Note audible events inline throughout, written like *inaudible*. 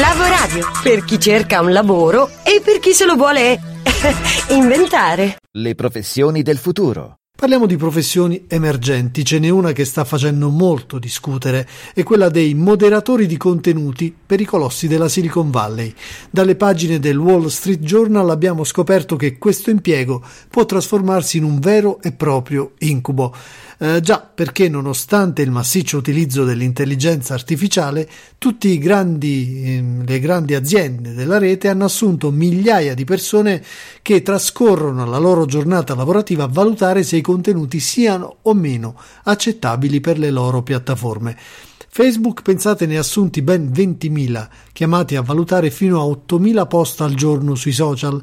Lavoradio, per chi cerca un lavoro e per chi se lo vuole *laughs* inventare. Le professioni del futuro. Parliamo di professioni emergenti, ce n'è una che sta facendo molto discutere, è quella dei moderatori di contenuti per i colossi della Silicon Valley. Dalle pagine del Wall Street Journal abbiamo scoperto che questo impiego può trasformarsi in un vero e proprio incubo. Eh, già perché nonostante il massiccio utilizzo dell'intelligenza artificiale, tutte grandi, eh, le grandi aziende della rete hanno assunto migliaia di persone che trascorrono la loro giornata lavorativa a valutare se i contenuti siano o meno accettabili per le loro piattaforme. Facebook, pensate, ne ha assunti ben 20.000, chiamati a valutare fino a 8.000 post al giorno sui social,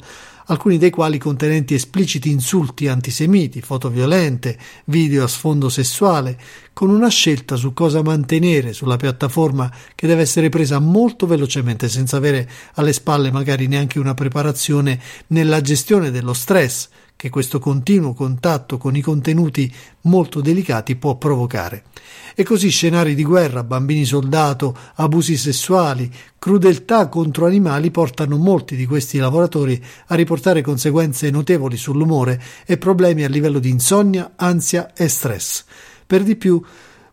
alcuni dei quali contenenti espliciti insulti antisemiti, foto violente, video a sfondo sessuale, con una scelta su cosa mantenere sulla piattaforma che deve essere presa molto velocemente senza avere alle spalle magari neanche una preparazione nella gestione dello stress che questo continuo contatto con i contenuti molto delicati può provocare. E così scenari di guerra, bambini soldato, abusi sessuali, crudeltà contro animali portano molti di questi lavoratori a riportare conseguenze notevoli sull'umore e problemi a livello di insonnia, ansia e stress. Per di più,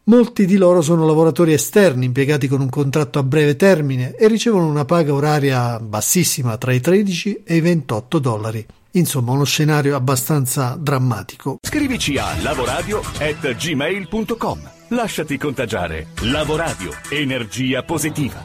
Molti di loro sono lavoratori esterni impiegati con un contratto a breve termine e ricevono una paga oraria bassissima tra i 13 e i 28 dollari. Insomma, uno scenario abbastanza drammatico. Scrivici a lavoradio@gmail.com. Lasciati contagiare. Lavoradio, energia positiva.